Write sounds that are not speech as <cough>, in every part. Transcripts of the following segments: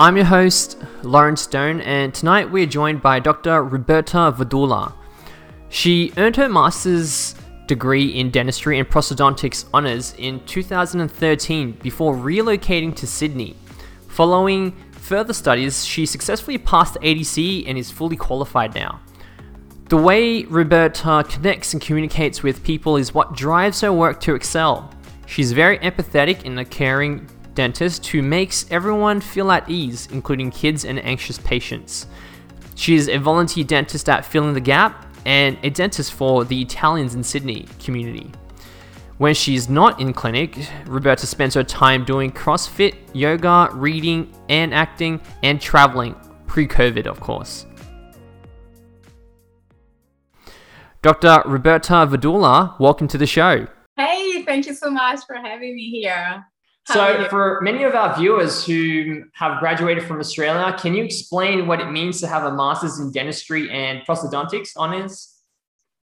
I'm your host, Lauren Stone, and tonight we're joined by Dr. Roberta Vadula. She earned her master's degree in dentistry and prosthodontics honours in 2013 before relocating to Sydney. Following further studies, she successfully passed the ADC and is fully qualified now. The way Roberta connects and communicates with people is what drives her work to excel. She's very empathetic and a caring dentist who makes everyone feel at ease, including kids and anxious patients. She is a volunteer dentist at Filling the Gap and a dentist for the Italians in Sydney community. When she's not in clinic, Roberta spends her time doing CrossFit, yoga, reading, and acting, and traveling, pre COVID, of course. Dr. Roberta Vadula, welcome to the show. Hey, thank you so much for having me here. So, for many of our viewers who have graduated from Australia, can you explain what it means to have a master's in dentistry and prosthodontics honors?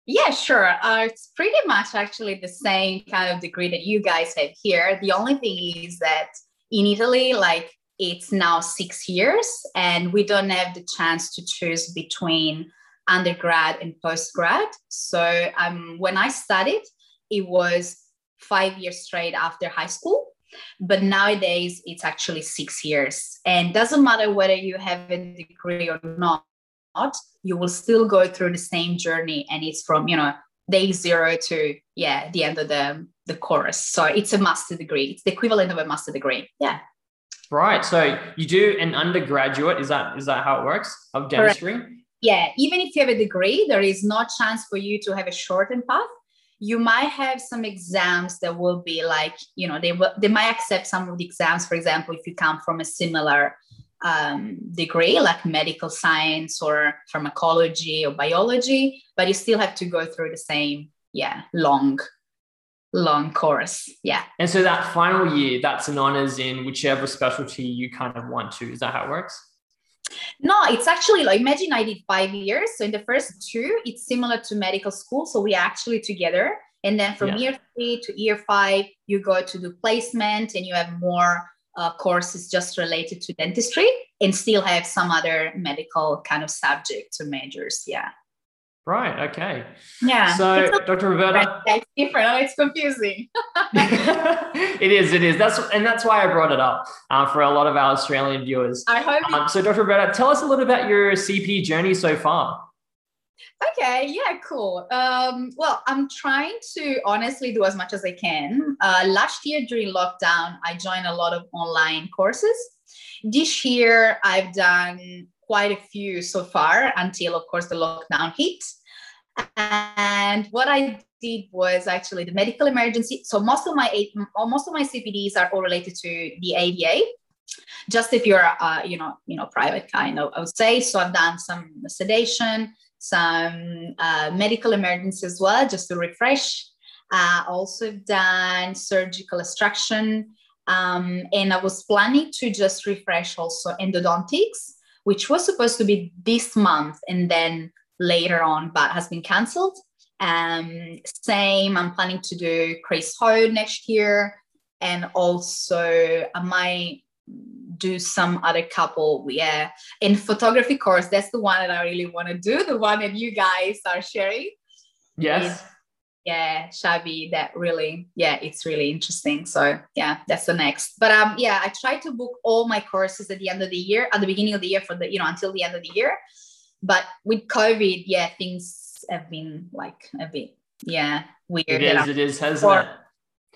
Yeah, sure. Uh, it's pretty much actually the same kind of degree that you guys have here. The only thing is that in Italy, like it's now six years, and we don't have the chance to choose between undergrad and postgrad. So, um, when I studied, it was five years straight after high school but nowadays it's actually six years. And doesn't matter whether you have a degree or not you will still go through the same journey. And it's from you know day zero to yeah the end of the the course. So it's a master degree. It's the equivalent of a master degree. Yeah. Right. So you do an undergraduate. Is that is that how it works? Of dentistry? Correct. yeah. Even if you have a degree there is no chance for you to have a shortened path you might have some exams that will be like you know they will they might accept some of the exams. For example if you come from a similar um, degree like medical science or pharmacology or biology but you still have to go through the same yeah long long course. Yeah. And so that final year that's an honors in whichever specialty you kind of want to. Is that how it works no, it's actually like imagine I did five years. So in the first two, it's similar to medical school. So we actually together. And then from yeah. year three to year five, you go to do placement and you have more uh, courses just related to dentistry and still have some other medical kind of subjects or majors. Yeah. Right. Okay. Yeah. So, Dr. Roberta, it's different. Oh, it's confusing. <laughs> it is. It is. That's and that's why I brought it up uh, for a lot of our Australian viewers. I hope. Um, so, Dr. Roberta, tell us a little about your CP journey so far. Okay. Yeah. Cool. Um, well, I'm trying to honestly do as much as I can. Uh, last year during lockdown, I joined a lot of online courses. This year, I've done quite a few so far until, of course, the lockdown hit. And what I did was actually the medical emergency. So most of my most of my CPDs are all related to the ADA. Just if you're, uh, you know, you know, private kind of, I would say. So I've done some sedation, some uh, medical emergency as well, just to refresh. Uh, also done surgical extraction, um, and I was planning to just refresh also endodontics, which was supposed to be this month, and then later on, but has been cancelled. Um, same, I'm planning to do Chris Ho next year. And also, I might do some other couple. Yeah. In photography course, that's the one that I really want to do, the one that you guys are sharing. Yes. yeah, Shabby, that really, yeah, it's really interesting. So yeah, that's the next. But um, yeah, I try to book all my courses at the end of the year, at the beginning of the year for the, you know, until the end of the year. But with COVID, yeah, things have been like a bit, yeah, weird. It is, it is, hasn't or, it?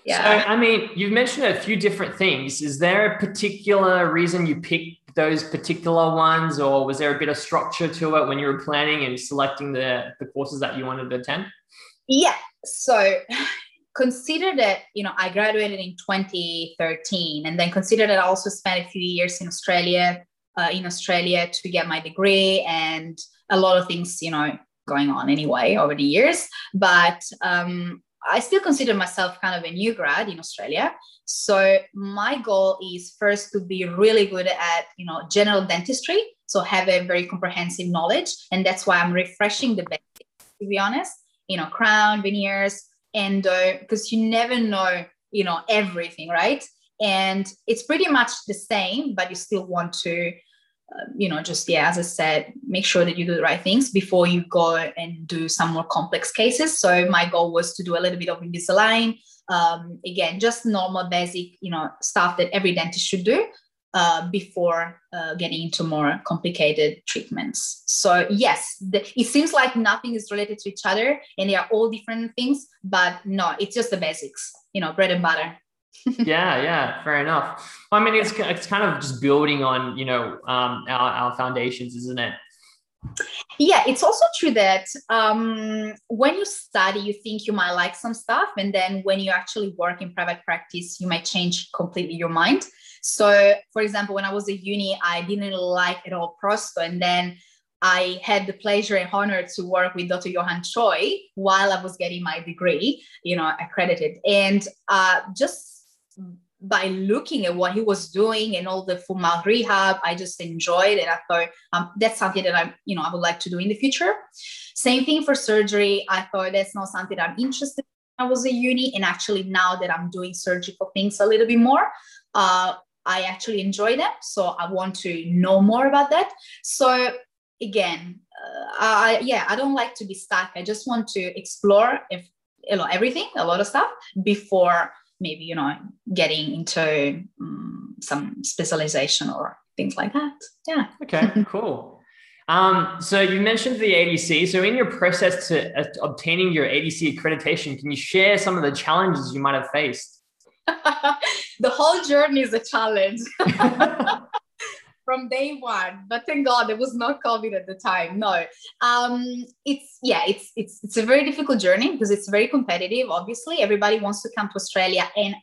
Yeah. So, I mean, you've mentioned a few different things. Is there a particular reason you picked those particular ones, or was there a bit of structure to it when you were planning and selecting the, the courses that you wanted to attend? Yeah. So <sighs> consider that you know i graduated in 2013 and then consider that i also spent a few years in australia uh, in australia to get my degree and a lot of things you know going on anyway over the years. But um, i still consider myself kind of a new grad in australia. So my goal is first to be really good at you know general dentistry. So have a very comprehensive knowledge. And that's why i'm refreshing the basics to be honest. You know crown veneers endo because you never know you know everything right and it's pretty much the same but you still want to uh, you know just yeah as i said make sure that you do the right things before you go and do some more complex cases so my goal was to do a little bit of invisalign um, again just normal basic you know stuff that every dentist should do uh, before uh, getting into more complicated treatments. So yes, the, it seems like nothing is related to each other and they are all different things, but no, it's just the basics, you know, bread and butter. Yeah, yeah, fair enough. Well, I mean, it's, it's kind of just building on, you know, um, our, our foundations, isn't it? Yeah, it's also true that um, when you study, you think you might like some stuff, and then when you actually work in private practice, you might change completely your mind. So, for example, when I was at uni, I didn't like at all prosto, and then I had the pleasure and honor to work with Dr. Johan Choi while I was getting my degree, you know, accredited, and uh, just by looking at what he was doing and all the mouth rehab, I just enjoyed it. I thought um, that's something that I, you know, I would like to do in the future. Same thing for surgery. I thought that's not something I'm interested. In. I was a uni, and actually now that I'm doing surgical things a little bit more, uh, I actually enjoy them. So I want to know more about that. So again, uh, I, yeah, I don't like to be stuck. I just want to explore if you know everything, a lot of stuff before maybe you know getting into um, some specialization or things like that. Yeah. Okay. <laughs> cool. Um, so you mentioned the ADC. So in your process to uh, obtaining your ADC accreditation, can you share some of the challenges you might have faced? <laughs> the whole journey is a challenge <laughs> from day one. But thank God there was not COVID at the time. No, um, it's yeah, it's it's it's a very difficult journey because it's very competitive. Obviously, everybody wants to come to Australia and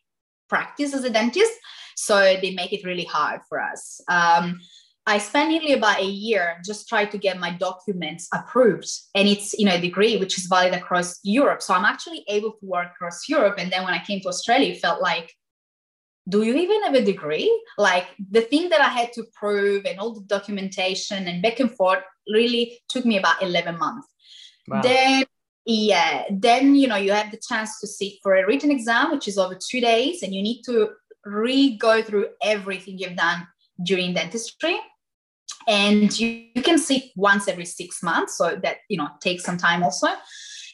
practice as a dentist, so they make it really hard for us. Um, I spent nearly about a year just trying to get my documents approved. And it's you know a degree which is valid across Europe. So I'm actually able to work across Europe. And then when I came to Australia, it felt like, do you even have a degree? Like the thing that I had to prove and all the documentation and back and forth really took me about 11 months. Wow. Then yeah, then you know you have the chance to sit for a written exam, which is over two days, and you need to re-go through everything you've done during dentistry and you, you can sit once every six months so that you know takes some time also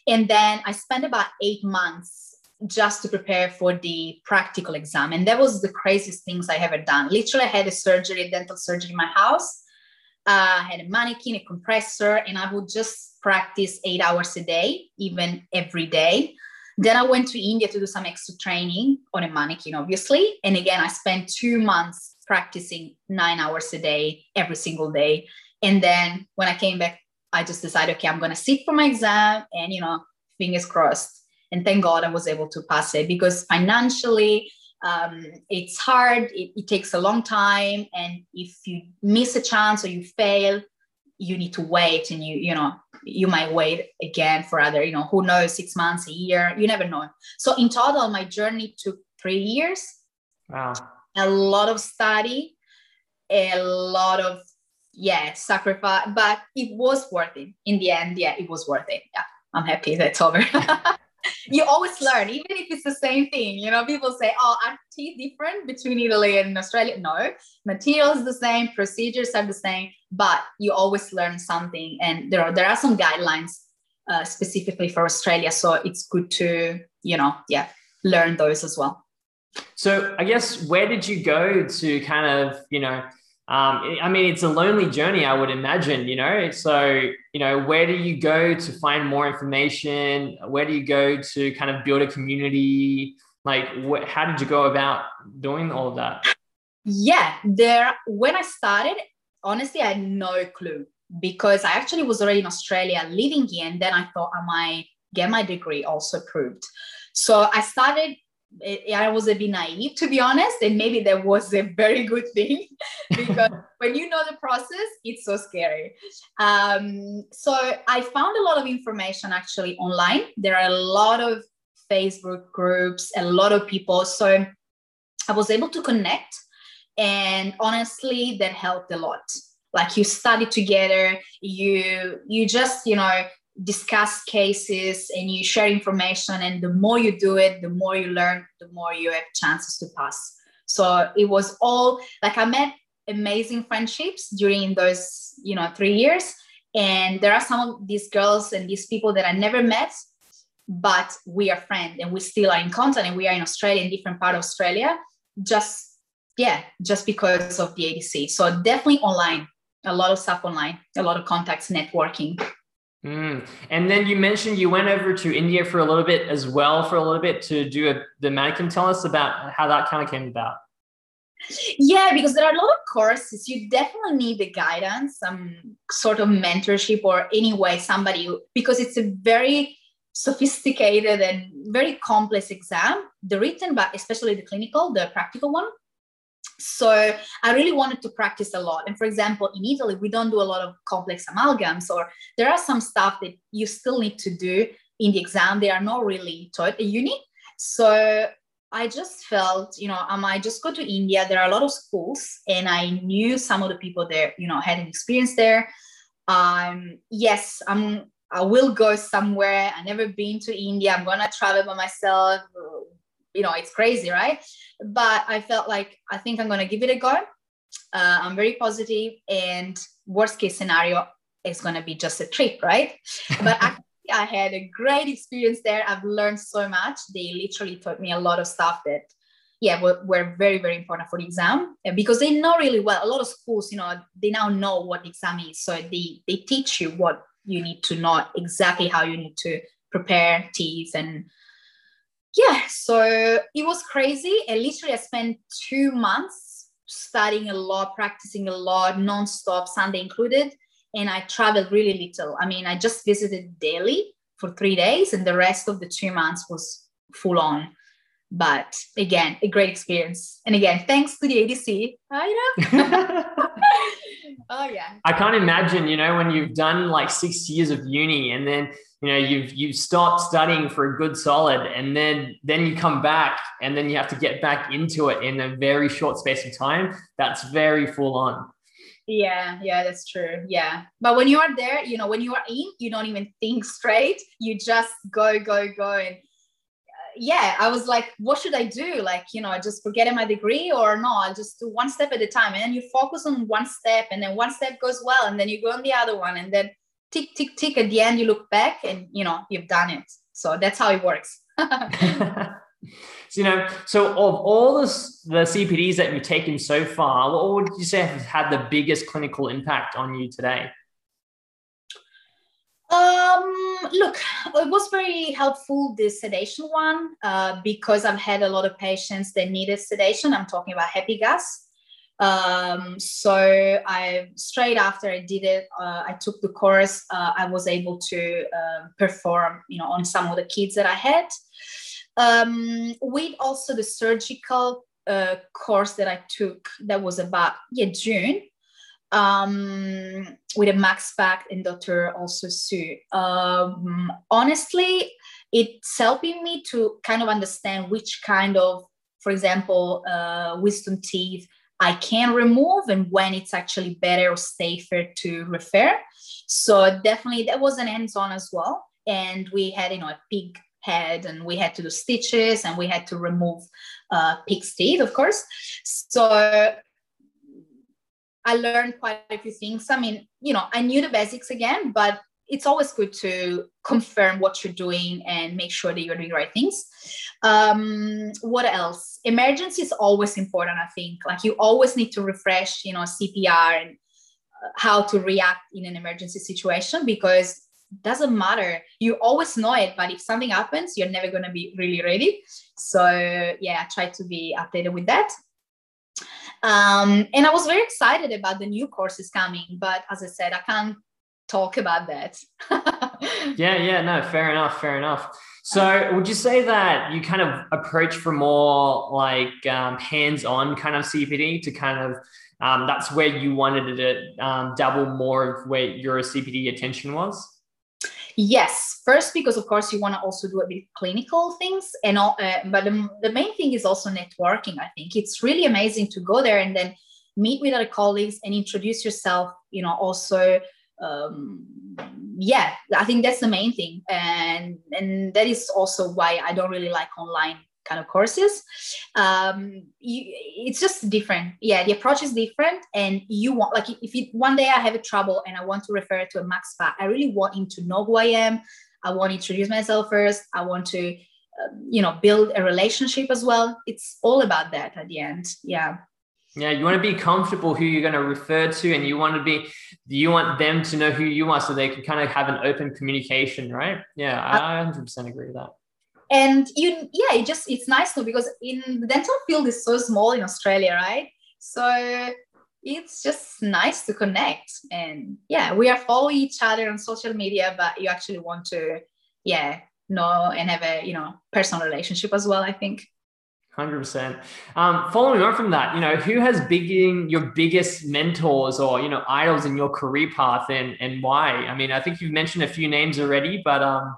and then i spent about eight months just to prepare for the practical exam and that was the craziest things i ever done literally i had a surgery dental surgery in my house uh, I had a mannequin, a compressor, and I would just practice eight hours a day, even every day. Then I went to India to do some extra training on a mannequin, obviously. And again, I spent two months practicing nine hours a day every single day. And then when I came back, I just decided, okay, I'm going to sit for my exam and, you know, fingers crossed. And thank God I was able to pass it because financially, um, it's hard, it, it takes a long time. And if you miss a chance or you fail, you need to wait and you, you know, you might wait again for other, you know, who knows, six months, a year, you never know. So in total, my journey took three years. Wow a lot of study, a lot of yeah sacrifice, but it was worth it in the end. Yeah, it was worth it. Yeah, I'm happy that's over. <laughs> you always learn, even if it's the same thing. You know, people say, "Oh, are teeth different between Italy and Australia?" No, materials the same, procedures are the same, but you always learn something. And there are there are some guidelines uh, specifically for Australia, so it's good to you know, yeah, learn those as well. So I guess where did you go to kind of, you know, um, I mean, it's a lonely journey, I would imagine, you know. So, you know, where do you go to find more information? Where do you go to kind of build a community? Like, how did you go about doing all of that? Yeah, there, when I started, honestly, I had no clue because I actually was already in Australia living here. And then I thought I might get my degree also approved. So I started I was a bit naive to be honest, and maybe that was a very good thing <laughs> because when you know the process, it's so scary. Um, so I found a lot of information actually online. There are a lot of Facebook groups, a lot of people. So I was able to connect, and honestly, that helped a lot. Like you study together, you you just you know discuss cases and you share information and the more you do it the more you learn the more you have chances to pass. So it was all like i met amazing friendships during those you know three years. And there are some of these girls and these people that i never met but we are friends and we still are in contact and we are in australia in different part of australia just yeah just because of the adc so definitely online a lot of stuff online a lot of contacts networking Mm. And then you mentioned you went over to India for a little bit as well, for a little bit to do a, the mannequin. Tell us about how that kind of came about. Yeah, because there are a lot of courses. You definitely need the guidance, some sort of mentorship, or anyway, somebody, because it's a very sophisticated and very complex exam. The written, but especially the clinical, the practical one, so I really wanted to practice a lot. And for example, in Italy, we don't do a lot of complex amalgams, or there are some stuff that you still need to do in the exam. They are not really taught at uni. So I just felt, you know, I might just go to India. There are a lot of schools, and I knew some of the people there, you know, had an experience there. Um, yes, I'm. I will go somewhere. I never been to India. I'm gonna travel by myself you know it's crazy right? But i felt like i think i'm going to give it a go. Uh, i'm very positive and worst case scenario it's going to be just a trip right? <laughs> But actually i had a great experience there. I've learned so much. They literally taught me a lot of stuff that yeah were, were very very important for the exam because they know really well. A lot of schools you know they now know what the exam is. So they they teach you what you need to know exactly how you need to prepare teeth and yeah, so it was crazy. And literally, I spent two months studying a lot, practicing a lot, nonstop, Sunday included. And I traveled really little. I mean, I just visited Delhi for three days, and the rest of the two months was full on. But again, a great experience. And again, thanks to the ADC. I know. Oh yeah. I can't imagine, you know, when you've done like six years of uni and then you know you've you've stopped studying for a good solid and then then you come back and then you have to get back into it in a very short space of time that's very full on. Yeah yeah that's true. Yeah. But when you are there you know when you are in you don't even think straight. You just go go go and yeah i was like what should i do? Like you know I just forget my degree or no i'll just do one step at a time. And then you focus on one step and then one step goes well and then you go on the other one and then tick tick tick at the end you look back and you know you've done it. So that's how it works. <laughs> <laughs> So, you know so of all the, the cpds that you've taken so far what would you say has had the biggest clinical impact on you today um look it was very helpful the sedation one uh, because i've had a lot of patients that needed sedation i'm talking about HappyGas um, so I straight after I did it, uh, I took the course. Uh, I was able to uh, perform, you know, on some of the kids that I had. Um, with also the surgical uh, course that I took, that was about yeah June, um, with a Max Pact and Dr. also Sue. Um, honestly, it's helping me to kind of understand which kind of, for example, uh, wisdom teeth I can remove and when it's actually better or safer to refer. So definitely that was an hands-on as well. And we had, you know, a pig head and we had to do stitches and we had to remove uh, pig's teeth, of course. So I learned quite a few things. I mean, you know, I knew the basics again, but it's always good to confirm what you're doing and make sure that you're doing the right things. Um, what else? Emergency is always important, I think. Like you always need to refresh, you know, CPR and uh, how to react in an emergency situation because doesn't matter. You always know it, but if something happens, you're never going to be really ready. So yeah, I try to be updated with that. Um, and I was very excited about the new courses coming, but as I said, I can't talk about that. <laughs> yeah, yeah, no, fair enough, fair enough. So, would you say that you kind of approach for more like um, hands-on kind of CPD to kind of um, that's where you wanted to um, double more of where your CPD attention was? Yes, first because of course you want to also do a bit clinical things, and all, uh, but the, the main thing is also networking. I think it's really amazing to go there and then meet with other colleagues and introduce yourself. You know, also um, yeah i think that's the main thing and and that is also why i don't really like online kind of courses. Um you, it's just different. Yeah the approach is different and you want like if you, one day i have a trouble and i want to refer to a max fac i really want him to know who i am. I want to introduce myself first. I want to um, you know build a relationship as well. It's all about that at the end. Yeah. Yeah, you want to be comfortable who you're going to refer to, and you want to be, you want them to know who you are, so they can kind of have an open communication, right? Yeah, I 100% agree with that. And you, yeah, it just it's nice though because in the dental field is so small in Australia, right? So it's just nice to connect, and yeah, we are following each other on social media, but you actually want to, yeah, know and have a you know personal relationship as well. I think. 100% um. Following on from that, you know, who has been your biggest mentors or you know idols in your career path, and and why? I mean, I think you've mentioned a few names already, but um.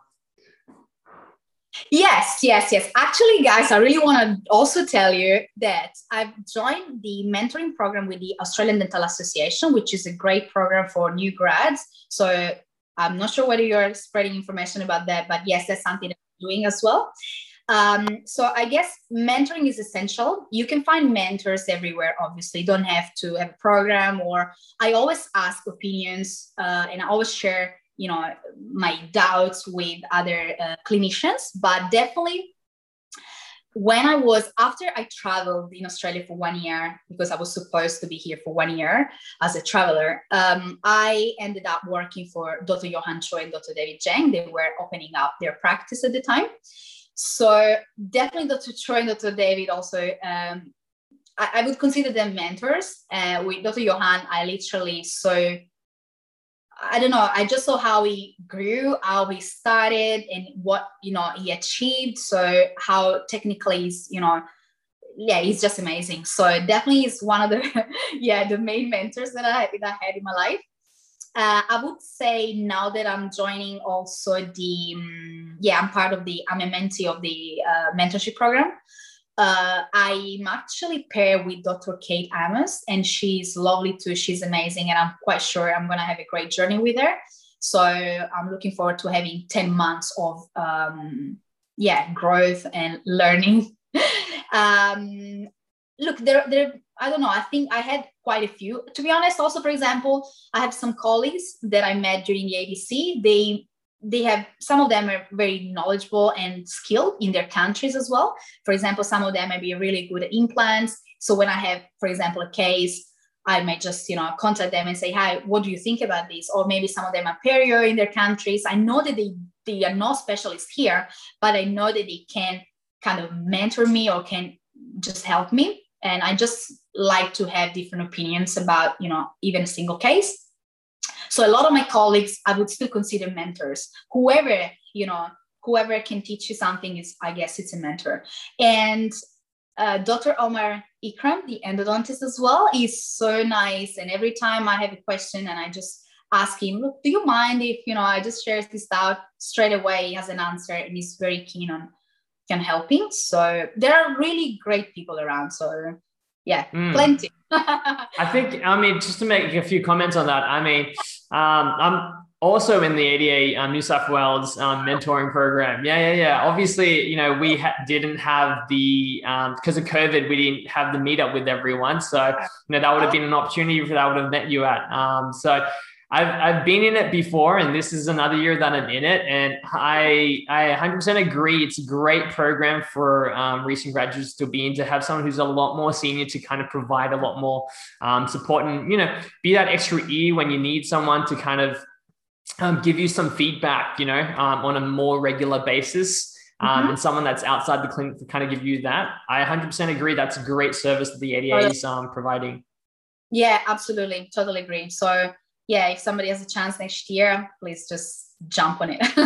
Yes, yes, yes. Actually, guys, I really want to also tell you that I've joined the mentoring program with the Australian Dental Association, which is a great program for new grads. So I'm not sure whether you're spreading information about that, but yes, that's something that I'm doing as well. Um, so I guess mentoring is essential. You can find mentors everywhere, obviously. don't have to have a program or I always ask opinions uh, and I always share, you know, my doubts with other uh, clinicians, but definitely when I was after I traveled in Australia for one year because I was supposed to be here for one year as a traveler, um, I ended up working for Dr. Johan Choi and Dr. David Zhang. They were opening up their practice at the time. So definitely Dr. Choi and Dr. David also, um, I, I, would consider them mentors. Uh, with Dr. Johan, I literally saw, I don't know, I just saw how he grew, how he started and what, you know, he achieved. So how technically he's, you know, yeah, he's just amazing. So definitely is one of the, <laughs> yeah, the main mentors that I, that I had in my life. Uh, I would say now that I'm joining also the, um, yeah, I'm part of the, I'm a mentee of the uh, mentorship program. Uh, I'm actually paired with Dr. Kate Amos, and she's lovely too. She's amazing, and I'm quite sure I'm going to have a great journey with her. So I'm looking forward to having 10 months of, um, yeah, growth and learning. <laughs> um, look, there, there, I don't know. I think I had quite a few. To be honest, also, for example, I have some colleagues that I met during the ADC. They they have some of them are very knowledgeable and skilled in their countries as well. For example, some of them may be really good at implants. So when I have, for example, a case, I might just you know contact them and say, "Hi, what do you think about this?" Or maybe some of them are perio in their countries. I know that they they are not specialists here, but I know that they can kind of mentor me or can just help me and i just like to have different opinions about you know even a single case so a lot of my colleagues i would still consider mentors whoever you know whoever can teach you something is i guess it's a mentor and uh, dr omar ikram the endodontist as well is so nice and every time i have a question and i just ask him look do you mind if you know i just share this out straight away he has an answer and he's very keen on can helping. So there are really great people around. So yeah, mm. plenty. <laughs> I think, I mean, just to make a few comments on that, I mean, um, I'm also in the ADA um, New South Wales um, mentoring program. Yeah, yeah, yeah. Obviously, you know, we ha- didn't have the, because um, of COVID, we didn't have the meetup with everyone. So, you know, that would have been an opportunity for that would have met you at. Um, so I've, I've been in it before, and this is another year that I'm in it. And I, I 100% agree. It's a great program for um, recent graduates to be in to have someone who's a lot more senior to kind of provide a lot more um, support and, you know, be that extra ear when you need someone to kind of um, give you some feedback, you know, um, on a more regular basis. Um, mm-hmm. and someone that's outside the clinic to kind of give you that. I 100% agree. That's a great service that the ADA is um, providing. Yeah, absolutely. Totally agree. So, yeah, if somebody has a chance next year, please just jump on it. <laughs>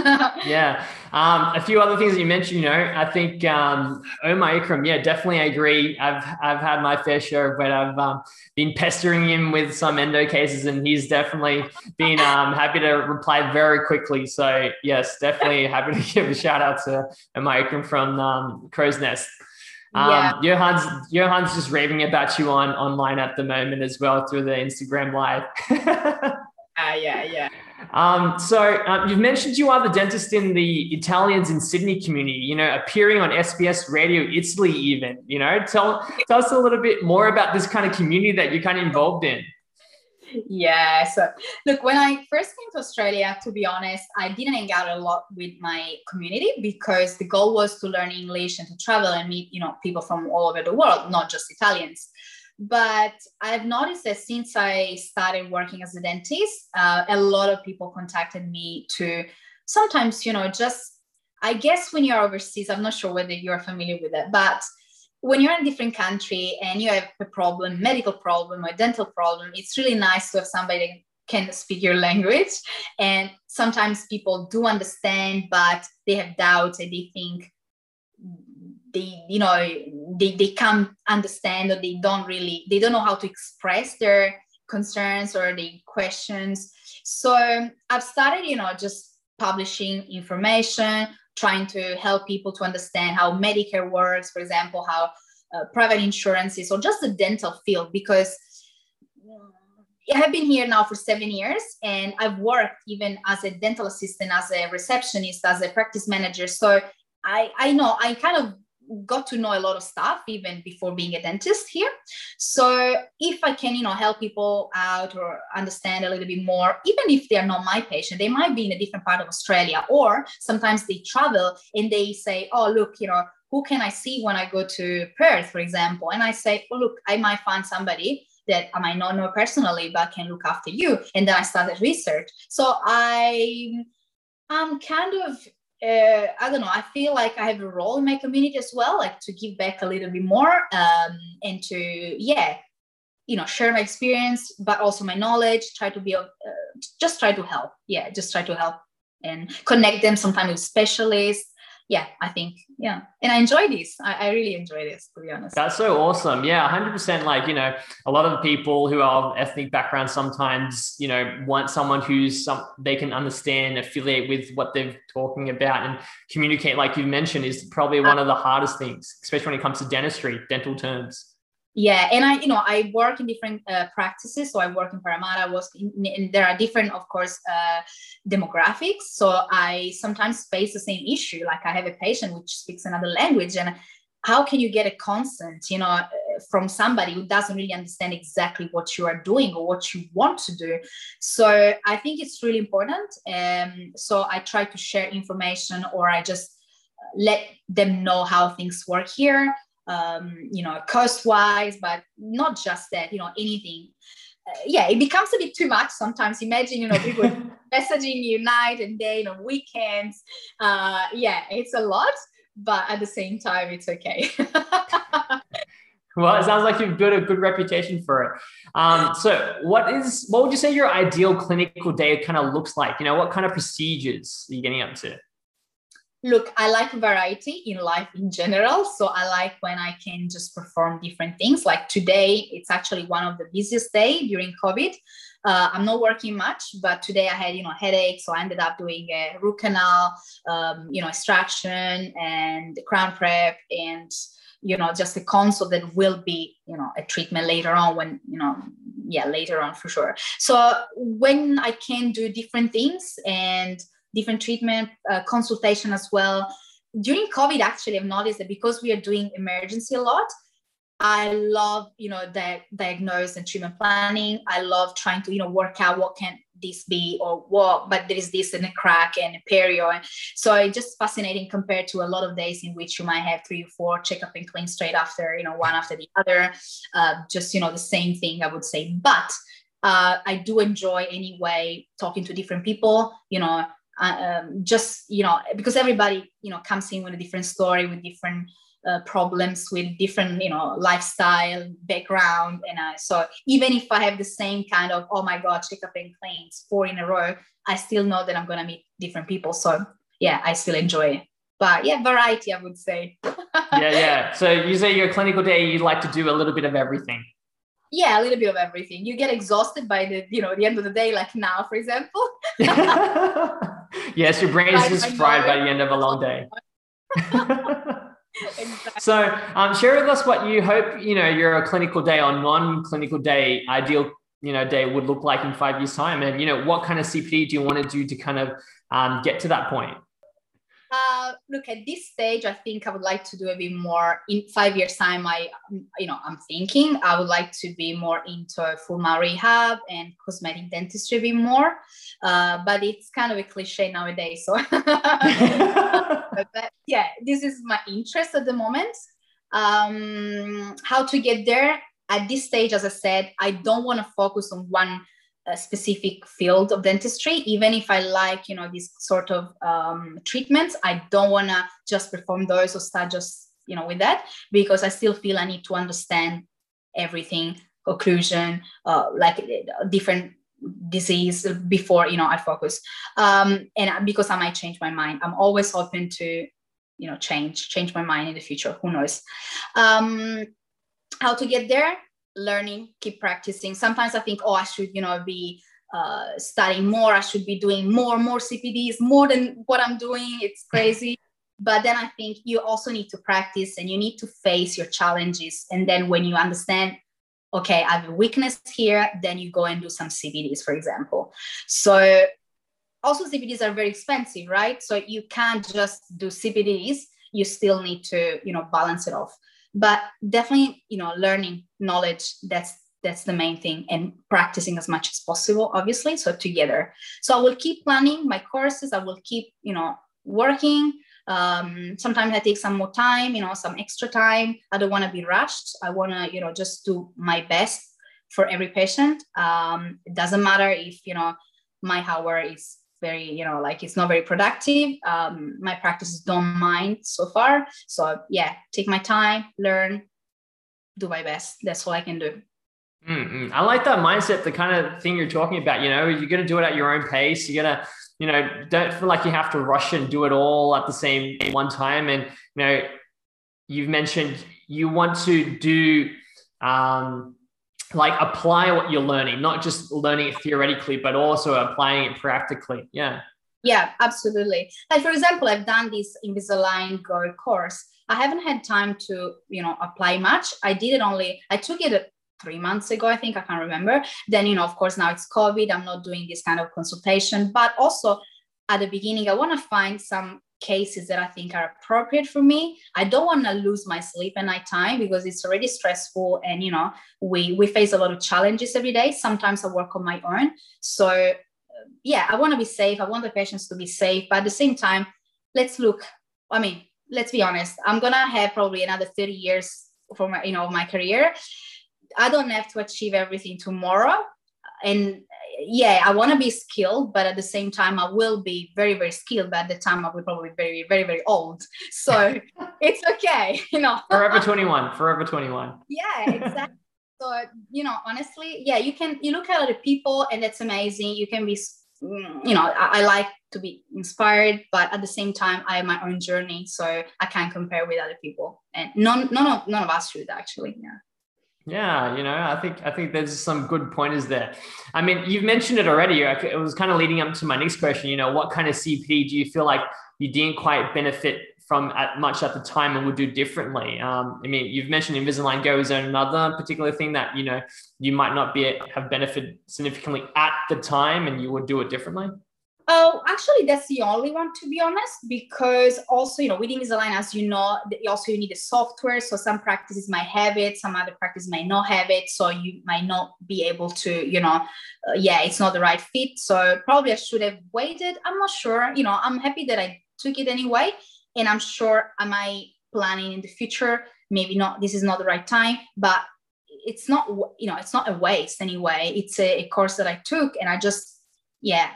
yeah. Um, a few other things that you mentioned, you know, I think um, Omar Ikram, yeah, definitely I agree. I've, I've had my fair share of when I've um, been pestering him with some endo cases and he's definitely been um, <laughs> happy to reply very quickly. So yes, definitely happy to <laughs> give a shout out to Omar Ikram from um, Crow's Nest. Um, yeah. Johan's Johan's just raving about you on online at the moment as well through the Instagram live. uh, <laughs> yeah, yeah. Um, so uh, you've mentioned you are the dentist in the Italians in Sydney community. You know, appearing on SBS Radio Italy, even. You know, tell tell us a little bit more about this kind of community that you're kind of involved in. Yeah. So look, when I first came to Australia, to be honest, I didn't hang out a lot with my community because the goal was to learn English and to travel and meet, you know, people from all over the world, not just Italians. But I've noticed that since I started working as a dentist, uh, a lot of people contacted me to sometimes, you know, just I guess when you're overseas, I'm not sure whether you're familiar with it, but when you're in a different country and you have a problem, medical problem or dental problem, it's really nice to have somebody that can speak your language. And sometimes people do understand, but they have doubts and they think they you know they, they can't understand or they don't really they don't know how to express their concerns or the questions so i've started you know just publishing information trying to help people to understand how medicare works for example how uh, private insurance is or just the dental field because I have been here now for seven years and I've worked even as a dental assistant, as a receptionist, as a practice manager. So I, I know I kind of got to know a lot of stuff even before being a dentist here. So if I can, you know, help people out or understand a little bit more, even if they're not my patient, they might be in a different part of Australia, or sometimes they travel and they say, oh, look, you know, who can I see when I go to Perth, for example? And I say, oh, look, I might find somebody that I might not know personally, but can look after you. And then I started research. So I I'm kind of uh, I don't know, I feel like I have a role in my community as well, like to give back a little bit more um, and to, yeah, you know, share my experience, but also my knowledge, try to be, uh, just try to help. Yeah, just try to help and connect them sometimes with specialists yeah, I think, yeah. And I enjoy this. I, I, really enjoy this, to be honest. That's so awesome. Yeah, 100%. Like, you know, a lot of people who are of ethnic background sometimes, you know, want someone who's some, they can understand, affiliate with what they're talking about and communicate, like you mentioned, is probably one of the hardest things, especially when it comes to dentistry, dental terms yeah and i you know i work in different uh, practices. So i work in parramatta was and there are different of course uh, demographics. So i sometimes face the same issue like i have a patient which speaks another language and how can you get a consent you know from somebody who doesn't really understand exactly what you are doing or what you want to do? So i think it's really important. Um, so i try to share information or i just let them know how things work here um, you know, cost wise, but not just that, you know, anything. Uh, yeah, it becomes a bit too much sometimes. Imagine, you know, people <laughs> messaging you night and day, on weekends. Uh, yeah, it's a lot, but at the same time, it's okay. <laughs> well, it sounds like you've built a good reputation for it. Um, so, what is what would you say your ideal clinical day kind of looks like? You know, what kind of procedures are you getting up to? Look i like variety in life in general so i like when i can just perform different things. Like today it's actually one of the busiest day during covid. Uh, i'm not working much but today i had you know headache so i ended up doing a root canal um, you know extraction and crown prep and you know just a console that will be you know a treatment later on when you know yeah later on for sure. So when i can do different things and different treatment uh, consultation as well. During COVID, actually, I've noticed that because we are doing emergency a lot, I love, you know, di- diagnose and treatment planning. I love trying to, you know, work out what can this be or what, but there is this in a crack and a period. And so it's just fascinating compared to a lot of days in which you might have three or four checkup and clean straight after, you know, one after the other. Uh, just, you know, the same thing, I would say. But uh, I do enjoy anyway talking to different people, you know, uh, um, just you know because everybody you know comes in with a different story with different uh, problems with different you know lifestyle background and uh, so even if i have the same kind of oh my god checkup and claims four in a row i still know that i'm going to meet different people. So yeah i still enjoy it. But yeah variety i would say. <laughs> Yeah yeah. So you say your clinical day you like to do a little bit of everything. Yeah a little bit of everything. You get exhausted by the you know the end of the day like now for example <laughs> <laughs> yes your brain is just fried by the end of a long day <laughs> exactly. So, um, share with us what you hope you know your clinical day or non-clinical day ideal you know day would look like in five years' time, and you know what kind of CPD do you want to do to kind of um, get to that point? Uh, look at this stage i think i would like to do a bit more in five years time i you know i'm thinking i would like to be more into full mouth rehab and cosmetic dentistry a bit more. Uh, but it's kind of a cliche nowadays so. <laughs> But, yeah this is my interest at the moment. Um, how to get there? At this stage as i said i don't want to focus on one a specific field of dentistry. Even if i like you know these sort of um, treatments i don't want to just perform those or start just you know with that because i still feel i need to understand everything occlusion uh, like uh, different disease before you know i focus. Um, and because i might change my mind i'm always open to you know change change my mind in the future. Who knows? Um, how to get there learning, keep practicing. Sometimes I think, oh, I should, you know, be uh, studying more. I should be doing more, more CPDs, more than what I'm doing. It's crazy. <laughs> but then I think you also need to practice and you need to face your challenges. And then when you understand, okay, I have a weakness here, then you go and do some CPDs, for example. So also CPDs are very expensive, right? So you can't just do CPDs. You still need to, you know, balance it off but definitely you know learning knowledge that's that's the main thing and practicing as much as possible obviously so together. So i will keep planning my courses i will keep you know working. Um, sometimes i take some more time you know some extra time. I don't want to be rushed. I want to you know just do my best for every patient. Um, it doesn't matter if you know my hour is very you know like it's not very productive. Um, my practices don't mind so far. So yeah take my time learn do my best. That's all i can do. Mm-hmm. i like that mindset the kind of thing you're talking about you know you're going to do it at your own pace. You're going to you know don't feel like you have to rush and do it all at the same one time. And you know you've mentioned you want to do um, like apply what you're learning, not just learning it theoretically, but also applying it practically. Yeah. Yeah, absolutely. Like for example, I've done this Invisalign Go course. I haven't had time to, you know, apply much. I did it only, I took it uh, three months ago, I think, I can't remember. Then, you know, of course, now it's COVID. I'm not doing this kind of consultation, but also at the beginning, I want to find some cases that I think are appropriate for me. I don't want to lose my sleep at night time because it's already stressful and you know we we face a lot of challenges every day. Sometimes I work on my own. So yeah, I want to be safe. I want the patients to be safe, but at the same time, let's look. I mean, let's be honest. I'm gonna have probably another 30 years for my you know my career. I don't have to achieve everything tomorrow. And yeah, I want to be skilled, but at the same time, I will be very, very skilled. But at the time, I will probably be very, very, very old. So <laughs> it's okay, you know. forever 21, forever 21. Yeah, exactly. so, you know, honestly, yeah, you can, you look at other people and that's amazing. You can be, mm, you know, I, I like to be inspired, but at the same time, I have my own journey. So I can't compare with other people. And none, none of, none of us should actually. Yeah. Yeah, you know, I think I think there's some good pointers there. I mean, you've mentioned it already. It was kind of leading up to my next question. You know, what kind of CP do you feel like you didn't quite benefit from at much at the time and would do differently? Um, I mean, you've mentioned Invisalign Go. Is another particular thing that you know you might not be have benefited significantly at the time and you would do it differently? Oh, actually, that's the only one to be honest, because also, you know, with Invisalign, as you know, also you need a software. So some practices might have it, some other practices might not have it. So you might not be able to, you know, uh, yeah, it's not the right fit. So probably I should have waited. I'm not sure. You know, I'm happy that I took it anyway. And I'm sure I planning in the future? Maybe not, this is not the right time, but it's not, you know, it's not a waste anyway. It's a, a course that I took and I just, yeah,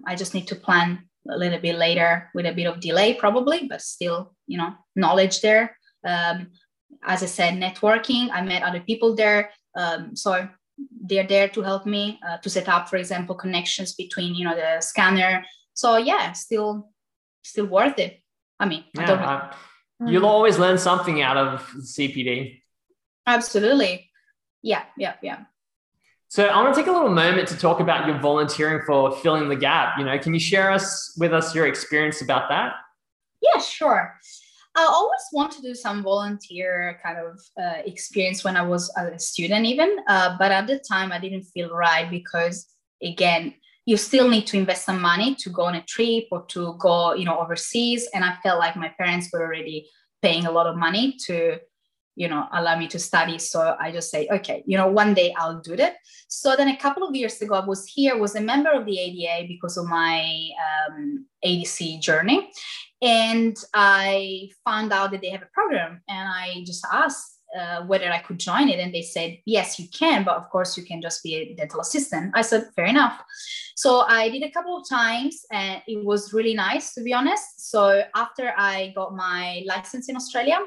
um, I just need to plan a little bit later with a bit of delay, probably, but still, you know, knowledge there. Um, as I said, networking. I met other people there. Um, so they're there to help me uh, to set up, for example, connections between, you know, the scanner. So yeah, still, still worth it. I mean, yeah, I uh, you'll always learn something out of CPD. Absolutely. Yeah, yeah, yeah. So I want to take a little moment to talk about your volunteering for filling the gap. You know, can you share us with us your experience about that? Yeah, sure. I always want to do some volunteer kind of uh, experience when I was a student, even. Uh, but at the time, I didn't feel right because, again, you still need to invest some money to go on a trip or to go, you know, overseas. And I felt like my parents were already paying a lot of money to you know allow me to study so i just say okay you know one day i'll do that so then a couple of years ago i was here was a member of the ada because of my um, adc journey and i found out that they have a program and i just asked uh, whether I could join it. And they said, yes, you can, but of course you can just be a dental assistant. I said, fair enough. So I did a couple of times and it was really nice, to be honest. So after I got my license in Australia,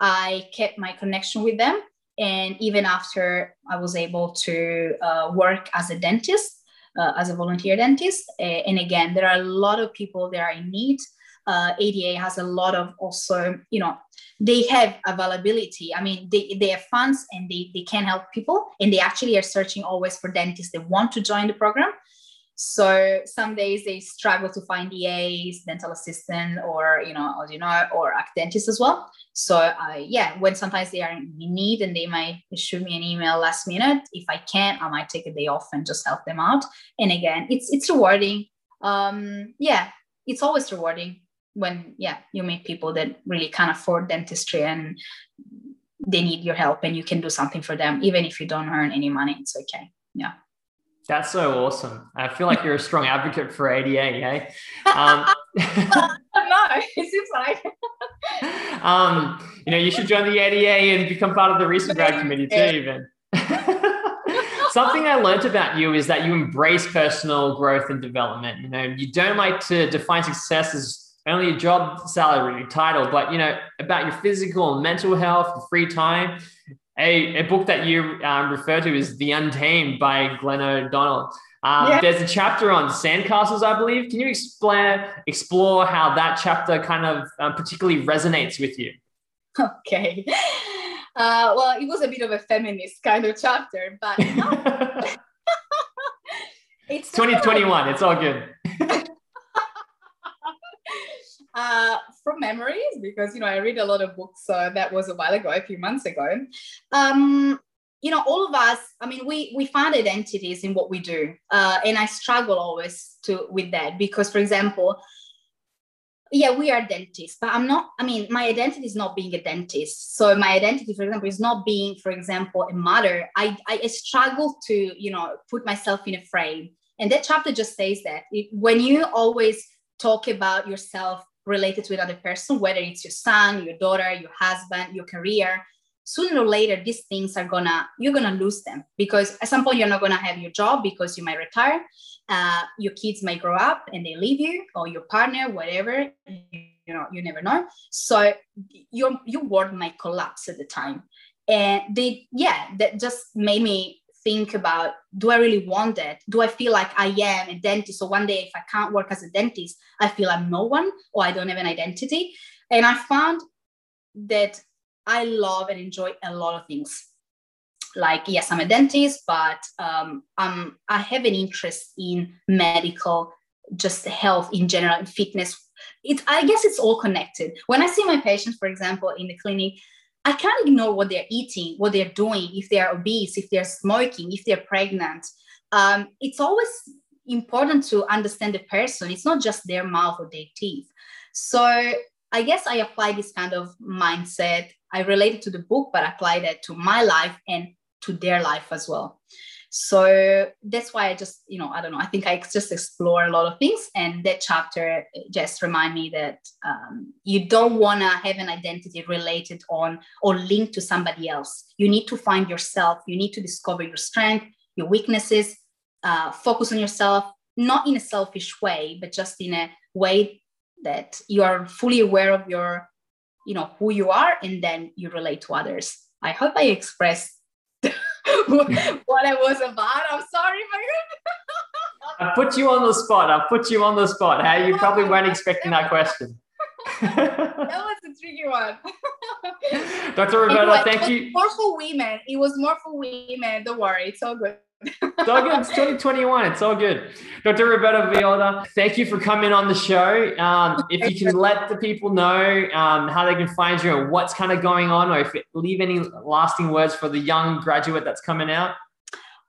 I kept my connection with them. And even after I was able to uh, work as a dentist, uh, as a volunteer dentist, and again, there are a lot of people that are in need. Uh, ADA has a lot of also, you know, they have availability. I mean, they, they have funds and they, they can help people. And they actually are searching always for dentists that want to join the program. So some days they struggle to find DAs, dental assistant, or you know, as you know, or dentist as well. So uh, yeah, when sometimes they are in need and they might shoot me an email last minute. If I can, I might take a day off and just help them out. And again, it's it's rewarding. Um, yeah, it's always rewarding when yeah you meet people that really can't afford dentistry and they need your help and you can do something for them even if you don't earn any money. It's okay. Yeah. That's so awesome. I feel like you're a strong advocate for ADA, eh? Um, <laughs> no, it seems like. <laughs> um, you know, you should join the ADA and become part of the recent grad committee too, even. <laughs> Something I learned about you is that you embrace personal growth and development. You know, you don't like to define success as only a job salary title, but you know, about your physical and mental health, your free time, a, a book that you um, refer to is The Untamed by Glennon Doyle. Um, yeah. There's a chapter on sandcastles, I believe. Can you explain, explore how that chapter kind of um, particularly resonates with you? Okay. <laughs> Uh, well, it was a bit of a feminist kind of chapter, but <laughs> <laughs> it's 2021. It's all good. Uh, from memories because you know I read a lot of books. So that was a while ago, a few months ago. Um, you know, all of us. I mean, we we find identities in what we do, uh, and I struggle always to with that because, for example, yeah, we are dentists, but I'm not. I mean, my identity is not being a dentist. So my identity, for example, is not being, for example, a mother. I I struggle to you know put myself in a frame, and that chapter just says that it, when you always talk about yourself related to another person, whether it's your son, your daughter, your husband, your career, sooner or later, these things are gonna, you're gonna lose them because at some point you're not gonna have your job because you might retire. Uh, your kids might grow up and they leave you or your partner, whatever, you know, you never know. So your, your world might collapse at the time. And they, yeah, that just made me think about do I really want that? Do I feel like I am a dentist? So one day, if I can't work as a dentist, I feel I'm no one or I don't have an identity. And I found that I love and enjoy a lot of things. Like, yes, I'm a dentist, but um, I'm, I have an interest in medical, just health in general, and fitness. It, I guess it's all connected. When I see my patients, for example, in the clinic, I can't ignore what they're eating, what they're doing, if they're obese, if they're smoking, if they're pregnant. Um, it's always important to understand the person. It's not just their mouth or their teeth. So I guess I apply this kind of mindset. I related to the book, but applied that to my life and to their life as well so that's why i just you know i don't know i think i just explore a lot of things and that chapter just remind me that um, you don't want to have an identity related on or linked to somebody else. You need to find yourself you need to discover your strength your weaknesses uh, focus on yourself not in a selfish way but just in a way that you are fully aware of your you know who you are and then you relate to others. I hope i expressed <laughs> <laughs> what i was about i'm sorry I put you on the spot. I put you on the spot. Hey, you probably weren't expecting that question. <laughs> that was a tricky one. Dr. Roberta, anyway, thank you. More for women. It was more for women. Don't worry, it's all good it's all good. It's 2021. It's all good. Dr. Roberta Viola, thank you for coming on the show. Um, if you can let the people know um, how they can find you and what's kind of going on, or if you leave any lasting words for the young graduate that's coming out.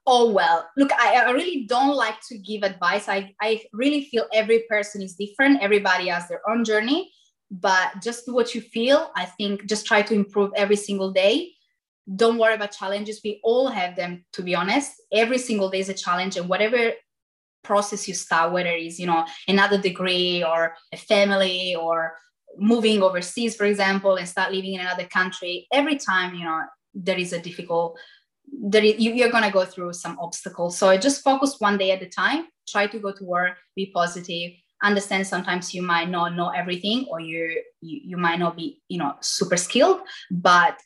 Oh, well, look, I, I really don't like to give advice. I, I really feel every person is different, everybody has their own journey. But just what you feel. I think just try to improve every single day don't worry about challenges. We all have them, to be honest. Every single day is a challenge, and whatever process you start, whether it's you know another degree or a family or moving overseas, for example, and start living in another country, every time you know there is a difficult there is, you, you're going to go through some obstacles so just focus one day at a time try to go to work be positive understand sometimes you might not know everything or you, you you might not be you know super skilled but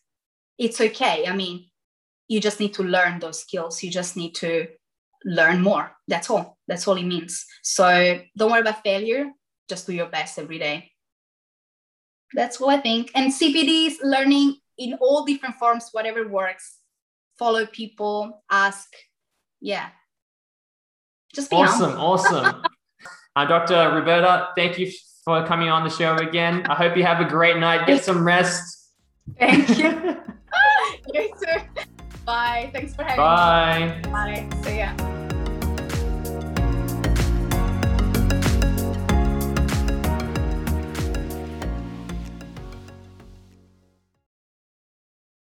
it's okay. I mean, you just need to learn those skills. You just need to learn more. That's all. That's all it means. So don't worry about failure. Just do your best every day. That's what I think. And CPD is learning in all different forms, whatever works. Follow people, ask. Yeah. Just be awesome. awesome. <laughs> Uh, Dr. Roberta, thank you for coming on the show again. I hope you have a great night. Get some rest. Thank you. <laughs> <laughs> you too. Bye. Thanks for having Bye. me. Bye. See ya.